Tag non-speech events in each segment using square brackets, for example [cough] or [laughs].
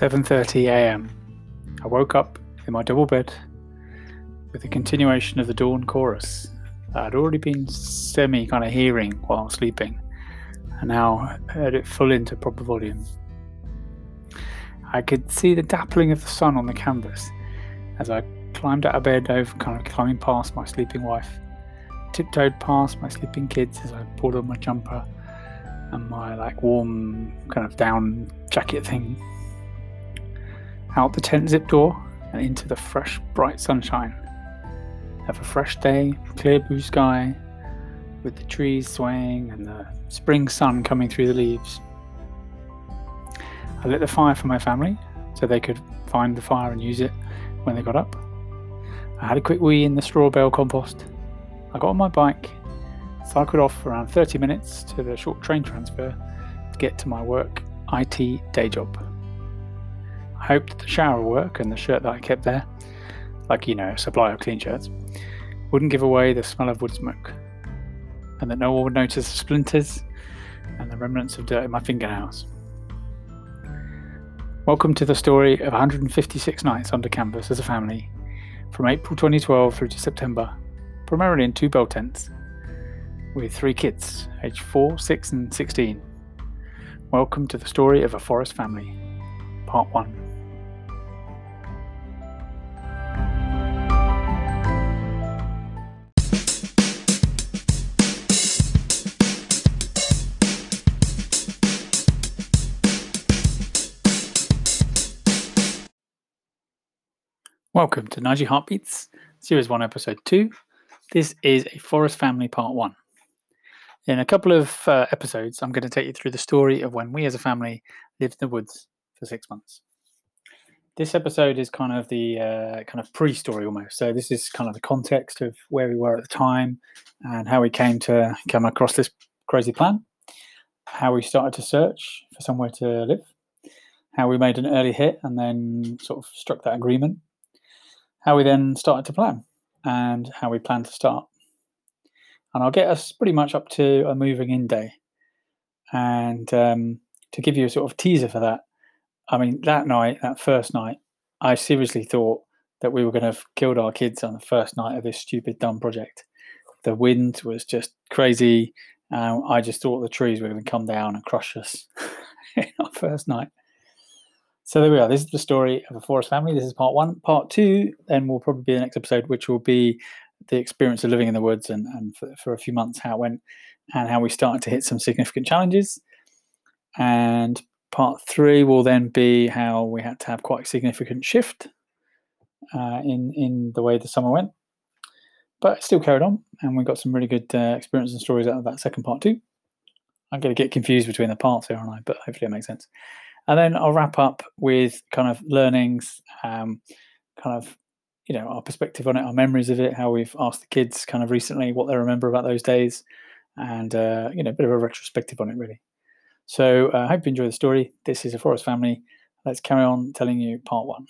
7:30 a.m. I woke up in my double bed with the continuation of the dawn chorus that I'd already been semi kind of hearing while I was sleeping, and now heard it full into proper volume. I could see the dappling of the sun on the canvas as I climbed out of bed over kind of climbing past my sleeping wife, tiptoed past my sleeping kids as I pulled on my jumper and my like warm kind of down jacket thing out the tent zip door and into the fresh, bright sunshine. Have a fresh day, clear blue sky, with the trees swaying and the spring sun coming through the leaves. I lit the fire for my family so they could find the fire and use it when they got up. I had a quick wee in the straw bale compost. I got on my bike, cycled off for around 30 minutes to the short train transfer to get to my work IT day job. I hoped the shower work and the shirt that I kept there, like, you know, a supply of clean shirts, wouldn't give away the smell of wood smoke, and that no one would notice the splinters and the remnants of dirt in my fingernails. Welcome to the story of 156 nights under canvas as a family, from April 2012 through to September, primarily in two bell tents, with three kids, aged 4, 6, and 16. Welcome to the story of a forest family, Part 1. Welcome to Nige Heartbeats, Series 1, Episode 2. This is a Forest Family Part 1. In a couple of uh, episodes, I'm going to take you through the story of when we as a family lived in the woods for six months. This episode is kind of the uh, kind of pre-story almost. So this is kind of the context of where we were at the time and how we came to come across this crazy plan, how we started to search for somewhere to live, how we made an early hit and then sort of struck that agreement how we then started to plan and how we plan to start. And I'll get us pretty much up to a moving in day. And um, to give you a sort of teaser for that, I mean, that night, that first night, I seriously thought that we were going to have killed our kids on the first night of this stupid, dumb project. The wind was just crazy. and I just thought the trees were going to come down and crush us [laughs] our first night. So there we are. This is the story of a forest family. This is part one. Part two, then will probably be the next episode, which will be the experience of living in the woods and, and for, for a few months, how it went and how we started to hit some significant challenges. And part three will then be how we had to have quite a significant shift uh, in in the way the summer went. But it still carried on, and we got some really good uh, experience and stories out of that second part too. I'm going to get confused between the parts here, aren't I? But hopefully it makes sense. And then I'll wrap up with kind of learnings, um, kind of, you know, our perspective on it, our memories of it, how we've asked the kids kind of recently what they remember about those days, and, uh, you know, a bit of a retrospective on it, really. So I uh, hope you enjoy the story. This is a Forest Family. Let's carry on telling you part one.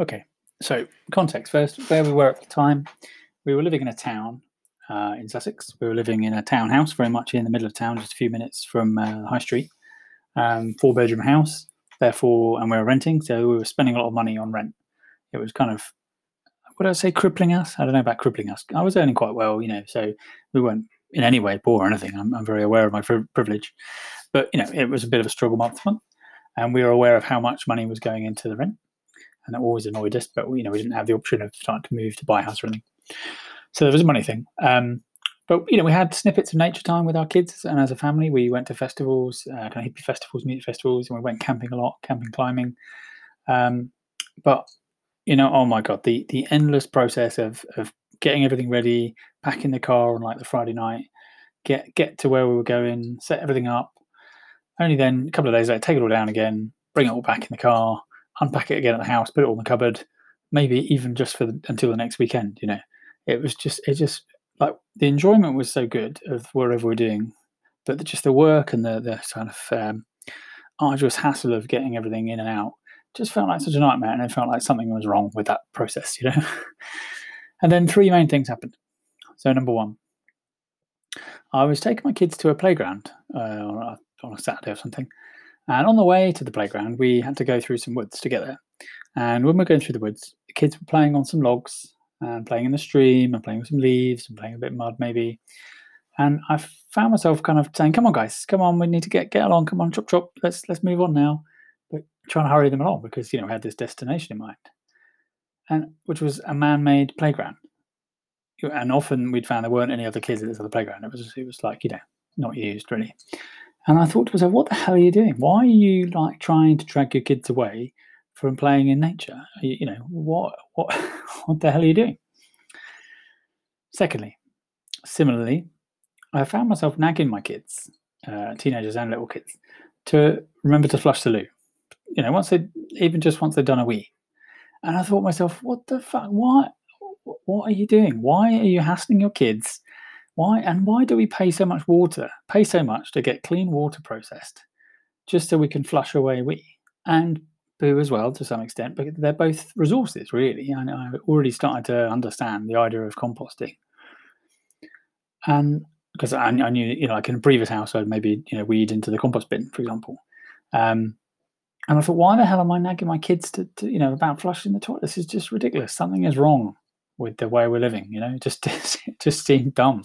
Okay, so context first, where we were at the time. We were living in a town uh, in Sussex. We were living in a townhouse, very much in the middle of town, just a few minutes from uh, High Street. Um, four bedroom house, therefore, and we were renting, so we were spending a lot of money on rent. It was kind of, what would I say, crippling us? I don't know about crippling us. I was earning quite well, you know, so we weren't in any way poor or anything. I'm, I'm very aware of my privilege, but you know, it was a bit of a struggle month to month, and we were aware of how much money was going into the rent, and that always annoyed us. But you know, we didn't have the option of starting to move to buy a house or anything. So there was a money thing. Um, but you know, we had snippets of nature time with our kids, and as a family, we went to festivals, uh, kind of hippie festivals, music festivals, and we went camping a lot, camping, climbing. Um, but you know, oh my god, the the endless process of of getting everything ready, packing the car on like the Friday night, get get to where we were going, set everything up. Only then, a couple of days later, take it all down again, bring it all back in the car, unpack it again at the house, put it all in the cupboard. Maybe even just for the, until the next weekend. You know, it was just it just like the enjoyment was so good of whatever we're doing, but just the work and the the kind of um, arduous hassle of getting everything in and out just felt like such a nightmare, and it felt like something was wrong with that process, you know. [laughs] and then three main things happened. So number one, I was taking my kids to a playground uh, on, a, on a Saturday or something. And on the way to the playground, we had to go through some woods to get there. And when we were going through the woods, the kids were playing on some logs and playing in the stream and playing with some leaves and playing a bit of mud maybe. And I found myself kind of saying, "Come on, guys, come on, we need to get get along. Come on, chop chop, let's let's move on now." But trying to hurry them along because you know we had this destination in mind, and which was a man-made playground. And often we'd found there weren't any other kids at this other playground. It was it was like you know not used really. And I thought to myself, what the hell are you doing? Why are you like trying to drag your kids away from playing in nature? You, you know, what what [laughs] what the hell are you doing? Secondly, similarly, I found myself nagging my kids, uh, teenagers and little kids, to remember to flush the loo. You know, once they even just once they've done a wee. And I thought myself, what the fuck? Why? What are you doing? Why are you hassling your kids why and why do we pay so much water, pay so much to get clean water processed, just so we can flush away we and poo as well to some extent? But they're both resources, really. And I already started to understand the idea of composting, and because I, I, knew, you know, like in a previous household, maybe you know, weed into the compost bin, for example. Um, and I thought, why the hell am I nagging my kids to, to, you know, about flushing the toilet? This is just ridiculous. Something is wrong with the way we're living. You know, just [laughs] just seemed dumb.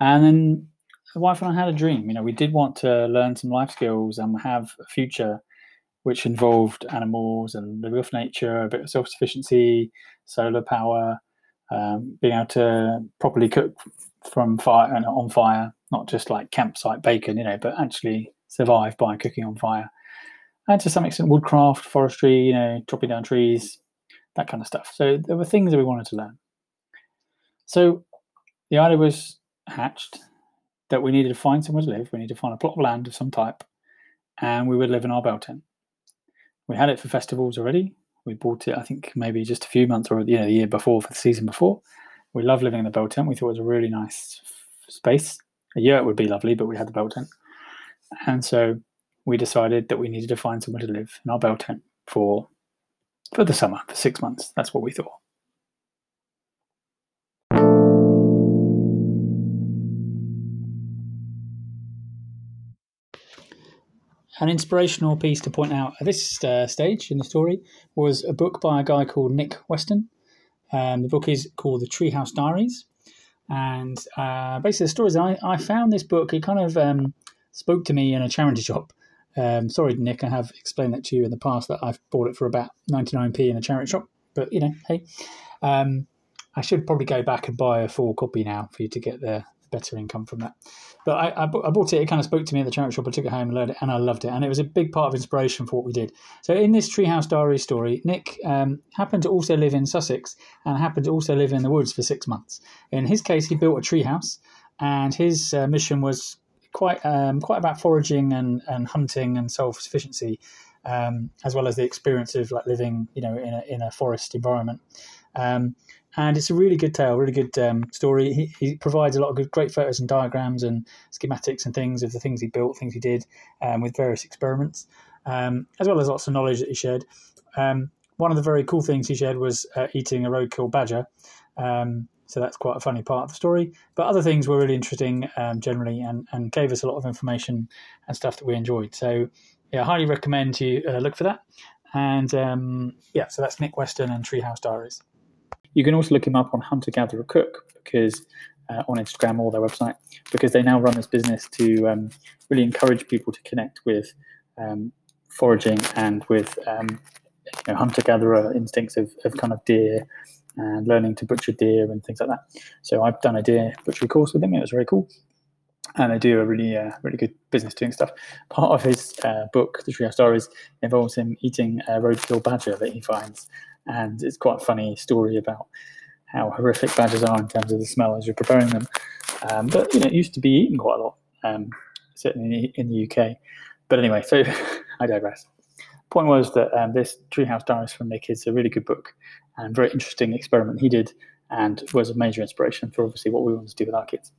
And then the wife and I had a dream. You know, we did want to learn some life skills and have a future which involved animals and the with nature, a bit of self sufficiency, solar power, um, being able to properly cook from fire and on fire, not just like campsite bacon, you know, but actually survive by cooking on fire. And to some extent, woodcraft, forestry, you know, chopping down trees, that kind of stuff. So there were things that we wanted to learn. So the idea was hatched that we needed to find somewhere to live. We needed to find a plot of land of some type, and we would live in our bell tent. We had it for festivals already. We bought it, I think, maybe just a few months or you know the year before for the season before. We love living in the bell tent. We thought it was a really nice space. A year it would be lovely, but we had the bell tent, and so we decided that we needed to find somewhere to live in our bell tent for for the summer, for six months. That's what we thought. An inspirational piece to point out at this uh, stage in the story was a book by a guy called Nick Weston. Um, the book is called The Treehouse Diaries. And uh, basically, the story is I, I found this book, it kind of um, spoke to me in a charity shop um, sorry, Nick, I have explained that to you in the past that I've bought it for about 99p in a charity shop. But, you know, hey, um, I should probably go back and buy a full copy now for you to get the better income from that. But I, I, bought it, it kind of spoke to me at the charity shop. I took it home and learned it, and I loved it. And it was a big part of inspiration for what we did. So, in this Treehouse Diary story, Nick um, happened to also live in Sussex and happened to also live in the woods for six months. In his case, he built a treehouse, and his uh, mission was quite um, quite about foraging and, and hunting and self sufficiency, um, as well as the experience of like living, you know, in a in a forest environment. Um, and it's a really good tale, really good um, story. He, he, provides a lot of good, great photos and diagrams and schematics and things of the things he built, things he did um, with various experiments, um, as well as lots of knowledge that he shared. one of the very cool things he shared was uh, eating a roadkill badger. Um, so that's quite a funny part of the story. But other things were really interesting um, generally and, and gave us a lot of information and stuff that we enjoyed. So, yeah, I highly recommend you uh, look for that. And um, yeah, so that's Nick Weston and Treehouse Diaries. You can also look him up on Hunter Gatherer Cook because uh, on Instagram or their website because they now run this business to um, really encourage people to connect with um, foraging and with um, you know, hunter gatherer instincts of, of kind of deer and learning to butcher deer and things like that. So I've done a deer butchery course with him. It was very cool. And they do a really, uh, really good business doing stuff. Part of his uh, book, The Treehouse Stories, involves him eating a roadkill badger that he finds, and it's quite a funny story about how horrific badgers are in terms of the smell as you're preparing them. Um, but you know, it used to be eaten quite a lot, um, certainly in the UK. But anyway, so [laughs] I digress point was that um, this Treehouse Diaries from Nick is a really good book and very interesting experiment he did and was a major inspiration for obviously what we want to do with our kids.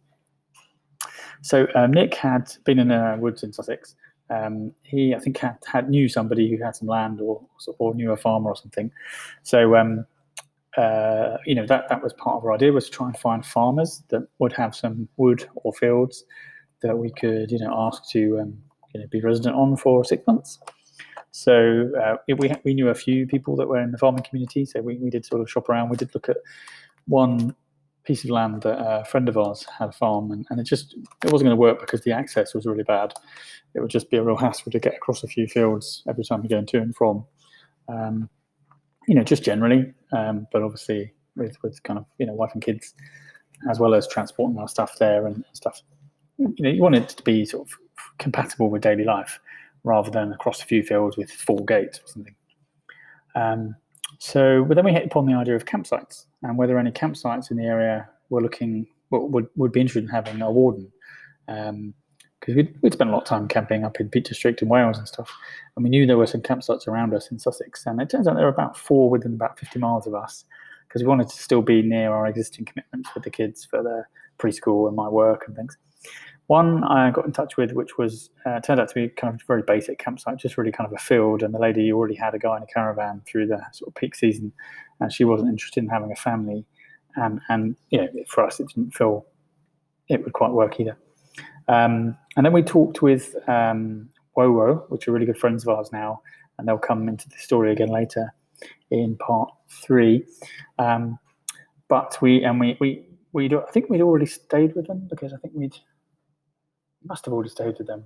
So Nick had been in the woods in Sussex. Um, he, I think, had, had knew somebody who had some land or or knew a farmer or something. So um, uh, you know that that was part of our idea was to try and find farmers that would have some wood or fields that we could you know ask to um, you know, be resident on for six months. So uh, we we knew a few people that were in the farming community, so we, we did sort of shop around. We did look at one piece of land that a friend of ours had a farm, and, and it just it wasn't going to work because the access was really bad. It would just be a real hassle to get across a few fields every time you're going to and from. Um, you know, just generally, um, but obviously with with kind of you know wife and kids, as well as transporting our stuff there and stuff. You know, you want it to be sort of compatible with daily life rather than across a few fields with four gates or something. Um, so, but then we hit upon the idea of campsites and whether any campsites in the area were looking would would be interested in having a warden. Um, because we'd, we'd spent a lot of time camping up in Peak District in Wales and stuff, and we knew there were some campsites around us in Sussex. And it turns out there were about four within about 50 miles of us, because we wanted to still be near our existing commitments with the kids for their preschool and my work and things. One I got in touch with, which was uh, turned out to be kind of a very basic campsite, just really kind of a field. And the lady already had a guy in a caravan through the sort of peak season, and she wasn't interested in having a family. And and you know, for us, it didn't feel it would quite work either. Um, and then we talked with um, Wowo, which are really good friends of ours now, and they'll come into the story again later in part three. Um, but we and we we we I think we'd already stayed with them because I think we'd must have already stayed with them.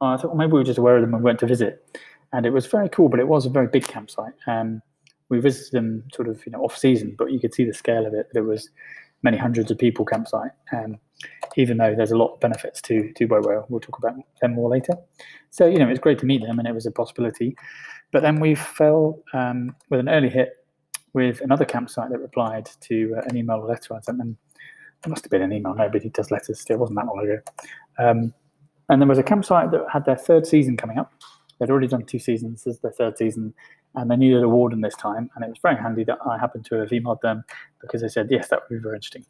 Uh, I thought well, maybe we were just aware of them and went to visit, and it was very cool. But it was a very big campsite. Um, we visited them sort of you know off season, but you could see the scale of it. There was many hundreds of people campsite. Um, even though there's a lot of benefits to to Wowo, we'll talk about them more later. So you know it's great to meet them, and it was a possibility. But then we fell um, with an early hit with another campsite that replied to uh, an email letter I sent them. It must have been an email. Nobody does letters still. It wasn't that long ago. Um, and there was a campsite that had their third season coming up. They'd already done two seasons. This is their third season, and they needed a warden this time. And it was very handy that I happened to have emailed them because they said yes, that would be very interesting.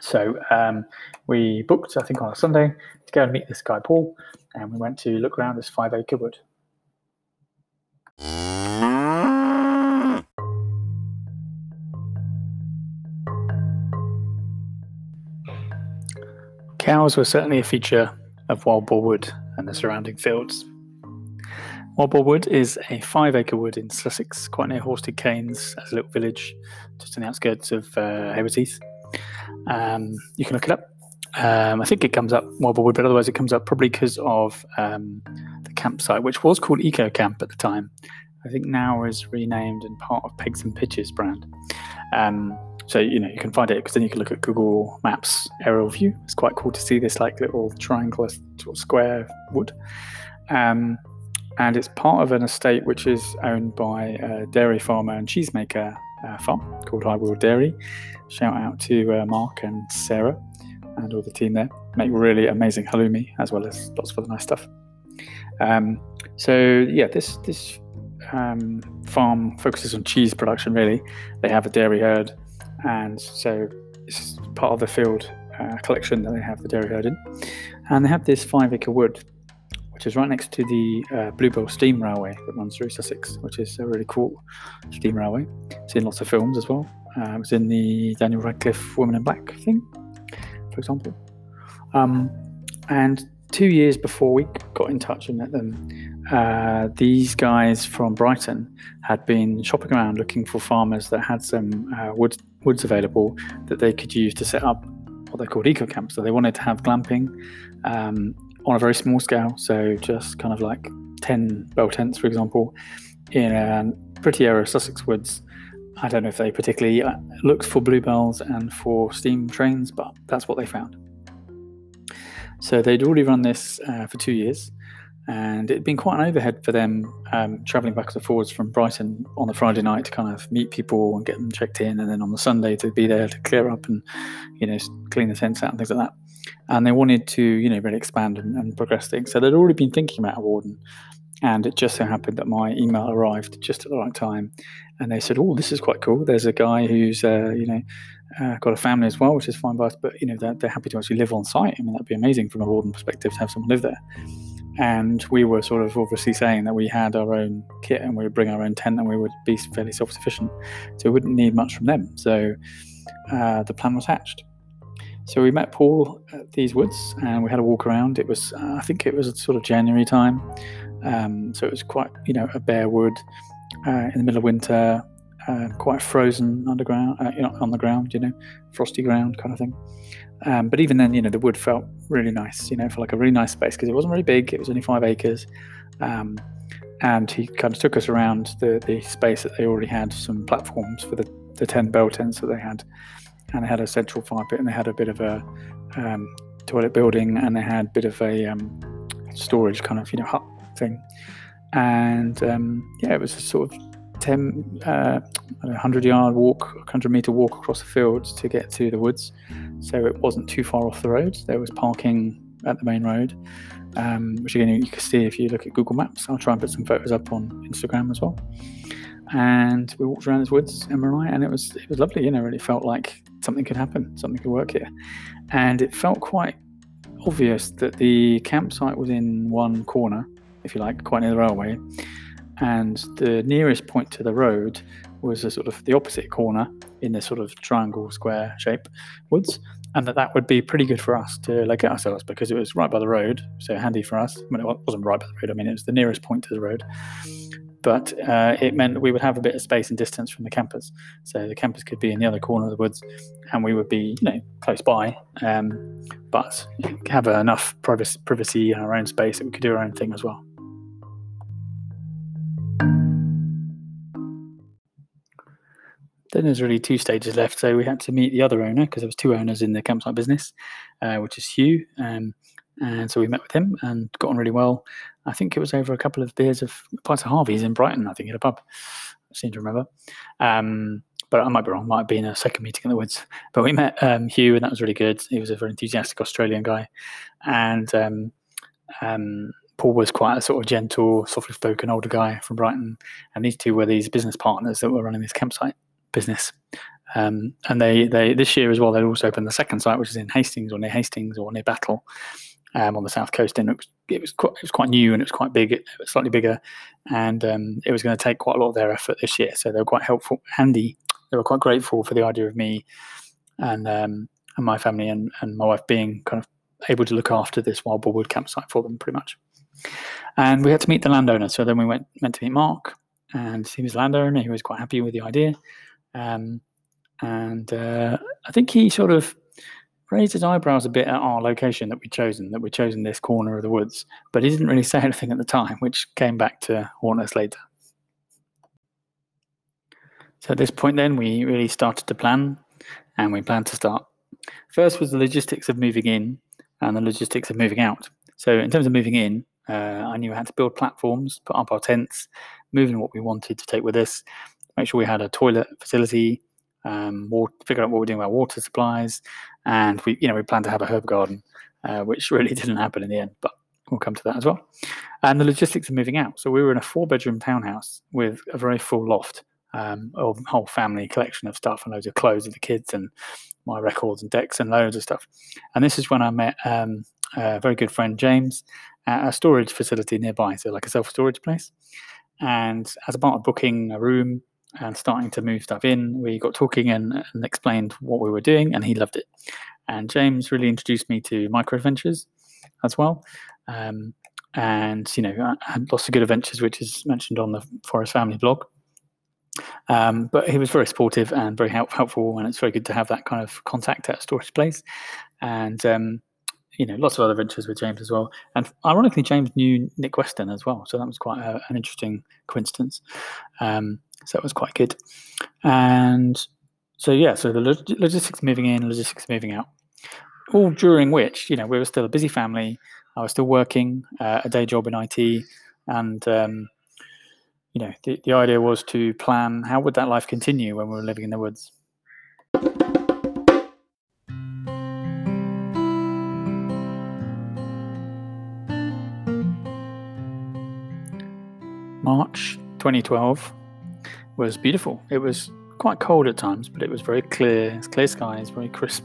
So um, we booked, I think, on a Sunday to go and meet this guy Paul, and we went to look around this five acre wood. Cows were certainly a feature of Wild Boar Wood and the surrounding fields. Boar Wood is a five acre wood in Sussex, quite near Horsted Keynes, as a little village just on the outskirts of uh. Um, you can look it up. Um, I think it comes up Boar Wood, but otherwise it comes up probably because of um, the campsite, which was called Eco Camp at the time. I think now is renamed and part of Pegs and Pitches brand. Um, so you know you can find it because then you can look at Google Maps aerial view. It's quite cool to see this like little triangular sort of square wood. Um, and it's part of an estate which is owned by a dairy farmer and cheesemaker uh, farm called High Weald Dairy. Shout out to uh, Mark and Sarah and all the team there. Make really amazing halloumi as well as lots of other nice stuff. Um, so yeah, this this um, farm focuses on cheese production. Really, they have a dairy herd and so it's part of the field uh, collection that they have the dairy herd in. And they have this five acre wood, which is right next to the uh, Bluebell Steam Railway that runs through Sussex, which is a really cool steam railway. It's in lots of films as well. Uh, it was in the Daniel Radcliffe Woman in Black thing, for example. Um, and two years before we got in touch and met them, uh, these guys from Brighton had been shopping around looking for farmers that had some uh, wood, woods available that they could use to set up what they called eco camps. So they wanted to have glamping um, on a very small scale, so just kind of like 10 bell tents, for example, in a pretty area of Sussex woods. I don't know if they particularly uh, looked for bluebells and for steam trains, but that's what they found. So they'd already run this uh, for two years, and it'd been quite an overhead for them um, traveling backwards and forwards from Brighton on the Friday night to kind of meet people and get them checked in, and then on the Sunday to be there to clear up and you know clean the tents out and things like that. And they wanted to you know really expand and, and progress things. So they'd already been thinking about a warden, and it just so happened that my email arrived just at the right time, and they said, "Oh, this is quite cool. There's a guy who's uh, you know uh, got a family as well, which is fine by us. But you know, they're, they're happy to actually live on site. I mean, that'd be amazing from a warden perspective to have someone live there. And we were sort of obviously saying that we had our own kit and we would bring our own tent and we would be fairly self-sufficient. So we wouldn't need much from them. So uh, the plan was hatched. So we met paul at these woods and we had a walk around. It was uh, i think it was sort of january time. Um, so it was quite you know a bare wood uh, in the middle of winter uh, quite frozen underground uh, you know, on the ground you know frosty ground kind of thing um, but even then, you know, the wood felt really nice, you know, for like a really nice space because it wasn't really big. It was only five acres. Um, and he kind of took us around the, the space that they already had some platforms for the, the 10 bell tents that they had. And they had a central fire pit and they had a bit of a um, toilet building and they had a bit of a um, storage kind of, you know, hut thing. And um, yeah, it was a sort of 10, uh, 100 yard walk, 100 meter walk across the fields to get to the woods. So it wasn't too far off the road. There was parking at the main road, um, which again you can see if you look at Google Maps. I'll try and put some photos up on Instagram as well. And we walked around this woods, Emma and I, and it was it was lovely. You know, really felt like something could happen, something could work here, and it felt quite obvious that the campsite was in one corner, if you like, quite near the railway, and the nearest point to the road was a sort of the opposite corner in this sort of triangle square shape woods and that that would be pretty good for us to locate ourselves because it was right by the road so handy for us. I mean, it wasn't right by the road i mean it was the nearest point to the road. But uh, it meant we would have a bit of space and distance from the campers. So the campers could be in the other corner of the woods and we would be you know close by um, but have enough privacy, privacy in our own space that we could do our own thing as well Then there's really two stages left. So we had to meet the other owner because there was two owners in the campsite business, uh, which is Hugh. Um, and so we met with him and got on really well. I think it was over a couple of beers of pints of Harvey's in Brighton. I think at a pub. I seem to remember. Um, but I might be wrong. Might have been a second meeting in the woods. But we met um, Hugh, and that was really good. He was a very enthusiastic Australian guy, and um, um, Paul was quite a sort of gentle, softly spoken older guy from Brighton, and these two were these business partners that were running this campsite business. Um, and they, they this year as well, they also opened the second site, which is in Hastings or near Hastings or near Battle um, on the south coast. And it was, it was quite it was quite new and it was quite big, slightly bigger, and um, it was going to take quite a lot of their effort this year. So they were quite helpful, handy. They were quite grateful for the idea of me and um, and my family and, and my wife being kind of able to look after this wild boar wood campsite for them, pretty much. And we had to meet the landowner. So then we went meant to meet Mark, and he was landowner. He was quite happy with the idea. Um, and uh, I think he sort of raised his eyebrows a bit at our location that we'd chosen, that we'd chosen this corner of the woods, but he didn't really [laughs] say anything at the time, which came back to haunt us later. So at this point, then, we really started to plan, and we planned to start. First was the logistics of moving in and the logistics of moving out. So, in terms of moving in, uh, I knew I had to build platforms, put up our tents, move in what we wanted to take with us, make sure we had a toilet facility, um, water, figure out what we're doing about water supplies, and we, you know, we plan to have a herb garden, uh, which [laughs] really didn't happen in the end, but we'll come to that as well. And the logistics of moving out. So we were in a four-bedroom townhouse with a very full loft, um, of whole family collection of stuff and loads of clothes of the kids and my records and decks and loads of stuff. And this is when I met um, a very good friend James at a storage facility nearby, so like a self-storage place. And as a part of booking a room and starting to move stuff in, we got talking and, and explained what we were doing, and he loved it. And James really introduced me to micro adventures as well. Um, and you know, I had lots of good adventures, which is mentioned on the Forest Family blog. Um, but he was very supportive and very help, helpful, and it's very good to have that kind of contact at a storage place. And um, you know, lots of other adventures with James as well. And ironically, James knew Nick Weston as well, so that was quite a, an interesting coincidence. Um, so that was quite good. And so yeah, so the log- logistics moving in, logistics moving out, all during which you know we were still a busy family. I was still working uh, a day job in IT, and um, you know the, the idea was to plan how would that life continue when we were living in the woods. March 2012 was beautiful. It was quite cold at times, but it was very clear, clear skies, very crisp,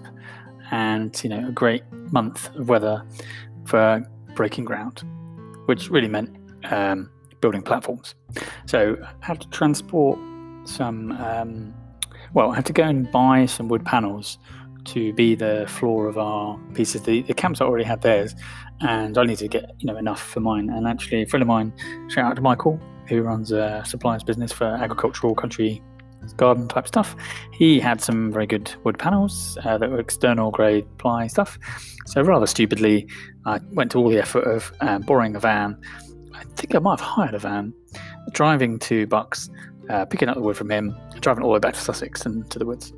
and you know a great month of weather for breaking ground. which really meant um, building platforms. So I had to transport some, um, well, I had to go and buy some wood panels to be the floor of our pieces. The, the campsite already had theirs, and I needed to get you know enough for mine. And actually, a friend of mine, shout out to Michael, who runs a suppliers business for agricultural country garden type stuff. He had some very good wood panels uh, that were external grade ply stuff. So rather stupidly, I went to all the effort of um, borrowing a van. I think I might have hired a van, driving to Bucks, uh, picking up the wood from him, driving all the way back to Sussex and to the woods.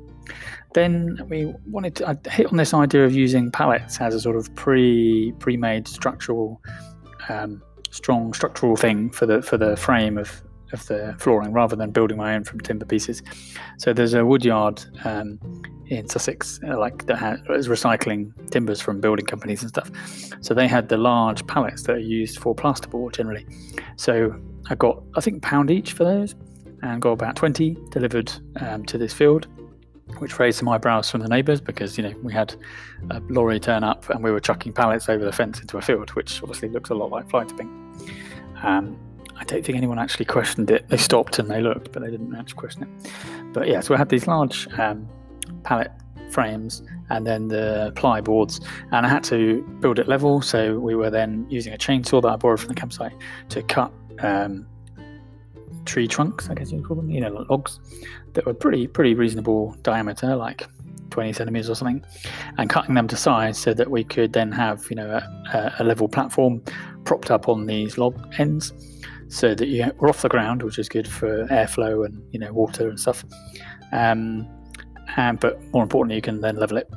Then we wanted to I hit on this idea of using pallets as a sort of pre pre-made structural, um, strong structural thing for the for the frame of of the flooring rather than building my own from timber pieces. So there's a wood yard um, in Sussex, uh, like that is recycling timbers from building companies and stuff. So they had the large pallets that are used for plasterboard generally. So I got I think pound each for those, and got about 20 delivered um, to this field. Which raised some eyebrows from the neighbours because you know we had a lorry turn up and we were chucking pallets over the fence into a field, which obviously looks a lot like fly tipping. Um, I don't think anyone actually questioned it. They stopped and they looked, but they didn't actually question it. But yeah, so we had these large um, pallet frames and then the ply boards, and I had to build it level. So we were then using a chainsaw that I borrowed from the campsite to cut um, tree trunks, I guess you would call them, you know, logs that were pretty pretty reasonable diameter, like 20 centimeters or something, and cutting them to size so that we could then have you know a, a level platform propped up on these log ends so that you were off the ground, which is good for airflow and you know water and stuff. Um, and but more importantly, you can then level it.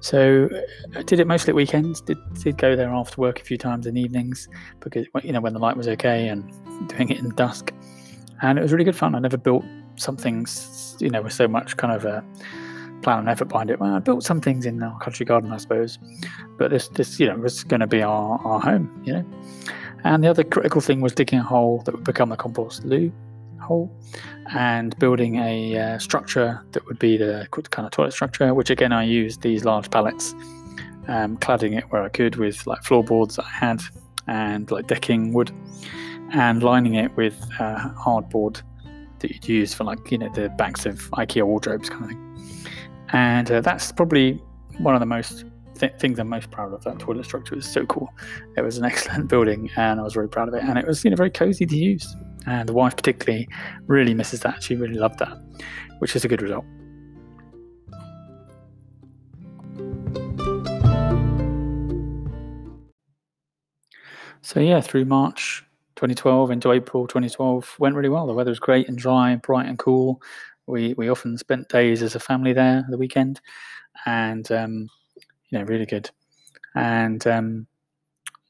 So I did it mostly at weekends. Did did go there after work a few times in the evenings because you know when the light was okay and doing it in dusk, and it was really good fun. I never built something you know with so much kind of a plan and effort behind it. Well, I built some things in our country garden, I suppose, but this this you know was going to be our our home, you know. And the other critical thing was digging a hole that would become the compost loo hole and building a uh, structure that would be the kind of toilet structure, which again I used these large pallets, um, cladding it where I could with like floorboards I had and like decking wood and lining it with uh, hardboard that you'd use for like, you know, the backs of IKEA wardrobes kind of thing. And uh, that's probably one of the most th- things I'm most proud of. That toilet structure was so cool. It was an [laughs] excellent building, and I was very proud of it. And it was you know very cozy to use. And the wife particularly really misses that. She really loved that, which is a good result. So yeah, through March 2012 into April 2012 went really well. The weather was great and dry, bright and cool. We we often spent days as a family there the weekend, and um, you know, really good. And um,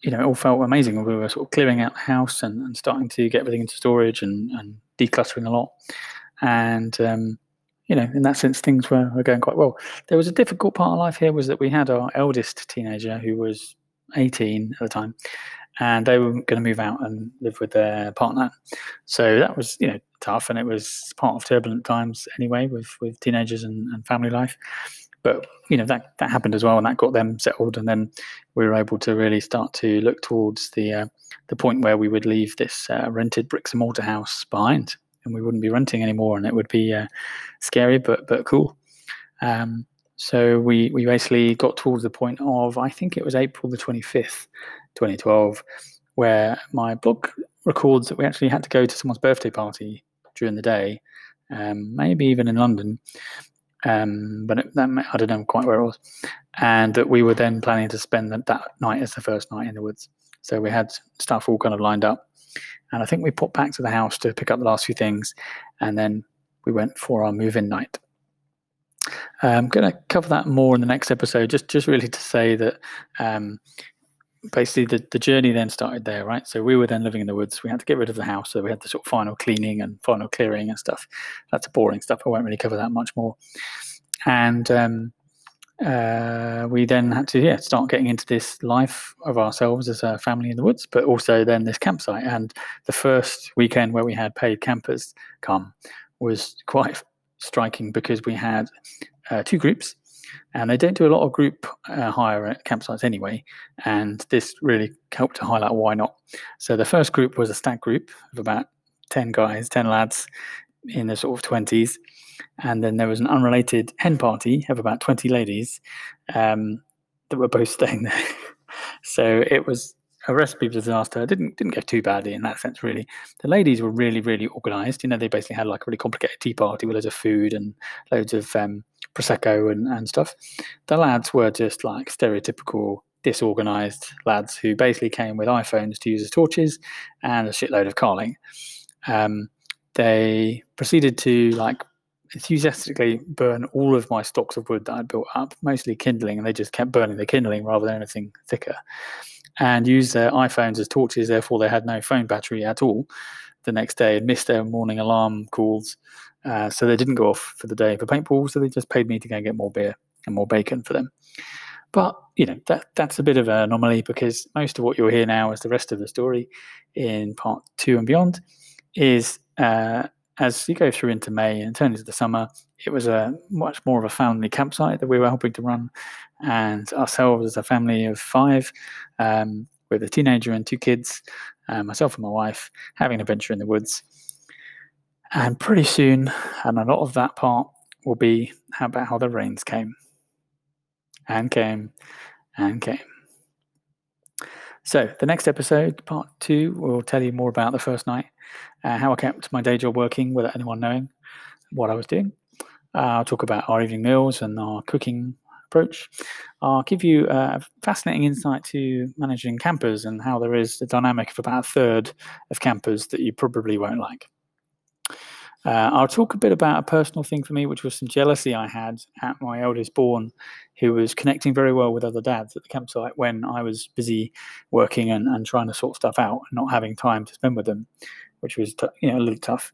you know, it all felt amazing. We were sort of clearing out the house and, and starting to get everything into storage and, and decluttering a lot. And um, you know, in that sense, things were, were going quite well. There was a difficult part of life here was that we had our eldest teenager who was 18 at the time, and they were going to move out and live with their partner. So that was, you know, tough, and it was part of turbulent times anyway with with teenagers and, and family life but you know that that happened as well, and that got them settled, and then we were able to really start to look towards the uh, the point where we would leave this uh, rented bricks and mortar house behind, and we wouldn't be renting anymore, and it would be uh, scary but but cool. Um, so we we basically got towards the point of I think it was April the twenty fifth, twenty twelve, where my blog records that we actually had to go to someone's birthday party during the day, um, maybe even in London, um, but it, that, I don't know quite where it was. And that we were then planning to spend that, that night as the first night in the woods. So we had stuff all kind of lined up. And I think we popped back to the house to pick up the last few things. And then we went for our move in night. I'm going to cover that more in the next episode, just just really to say that um, basically the, the journey then started there, right? So we were then living in the woods. We had to get rid of the house. So we had the sort of final cleaning and final clearing and stuff. That's boring stuff. I won't really cover that much more. And um, uh, we then had to yeah start getting into this life of ourselves as a family in the woods, but also then this campsite. And the first weekend where we had paid campers come was quite striking because we had uh, two groups. And they don't do a lot of group uh, hire at campsites anyway. And this really helped to highlight why not. So the first group was a stag group of about 10 guys, 10 lads in the sort of 20s. And then there was an unrelated hen party of about 20 ladies um, that were both [laughs] staying there. so it was a recipe for disaster. Didn't didn't go too badly in that sense, really. The ladies were really really organised. You know, they basically had like a really complicated tea party with loads of food and loads of um, prosecco and, and stuff. The lads were just like stereotypical disorganized lads who basically came with iPhones to use as torches and a shitload of carling. Um, they proceeded to like enthusiastically burn all of my stocks of wood that I'd built up, mostly kindling, and they just kept burning the kindling rather than anything thicker and used their iPhones as torches. Therefore, they had no phone battery at all the next day and missed their morning alarm calls. Uh, so they didn't go off for the day for paintball. So they just paid me to go and get more beer and more bacon for them. But you know that that's a bit of an anomaly because most of what you'll hear now is the rest of the story in part two and beyond is uh, as you go through into May and turn into the summer, it was a much more of a family campsite that we were helping to run, and ourselves as a family of five, um, with a teenager and two kids, uh, myself and my wife, having an adventure in the woods. And pretty soon, and a lot of that part will be about how the rains came, and came, and came. So, the next episode, part two, will tell you more about the first night, uh, how I kept my day job working without anyone knowing what I was doing. Uh, I'll talk about our evening meals and our cooking approach. I'll give you a fascinating insight to managing campers and how there is a dynamic of about a third of campers that you probably won't like. Uh, I'll talk a bit about a personal thing for me, which was some jealousy I had at my eldest born, who was connecting very well with other dads at the campsite when I was busy working and, and trying to sort stuff out and not having time to spend with them, which was t- you know a little tough.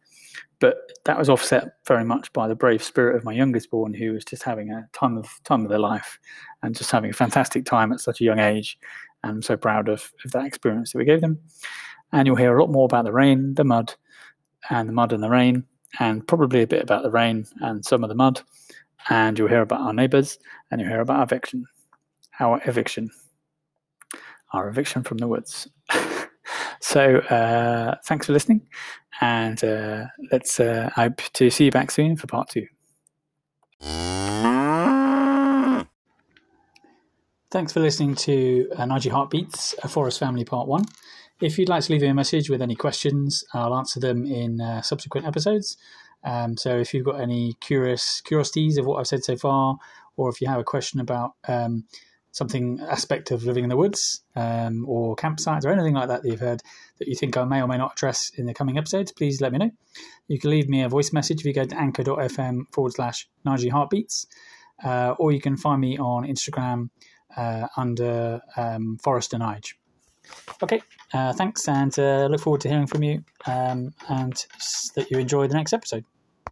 But that was offset very much by the brave spirit of my youngest born, who was just having a time of time of their life and just having a fantastic time at such a young age. And I'm so proud of, of that experience that we gave them. And you'll hear a lot more about the rain, the mud, and the mud and the rain and probably a bit about the rain and some of the mud. And you'll hear about our neighbours and you'll hear about our eviction. Our eviction. Our eviction from the woods. [laughs] so uh, thanks for listening. And uh, let's uh, hope to see you back soon for part two. Thanks for listening to uh, Heartbeats, a Forest Family Part 1. If you'd like to leave me a message with any questions, I'll answer them in uh, subsequent episodes. Um, so if you've got any curious curiosities of what I've said so far, or if you have a question about um, something aspect of living in the woods um, or campsites or anything like that that you've heard that you think I may or may not address in the coming episodes, please let me know. You can leave me a voice message if you go to anchor.fm forward slash Nige Heartbeats, uh, or you can find me on Instagram uh, under um, and Nige. Okay, uh, thanks, and uh, look forward to hearing from you, um, and that you enjoy the next episode.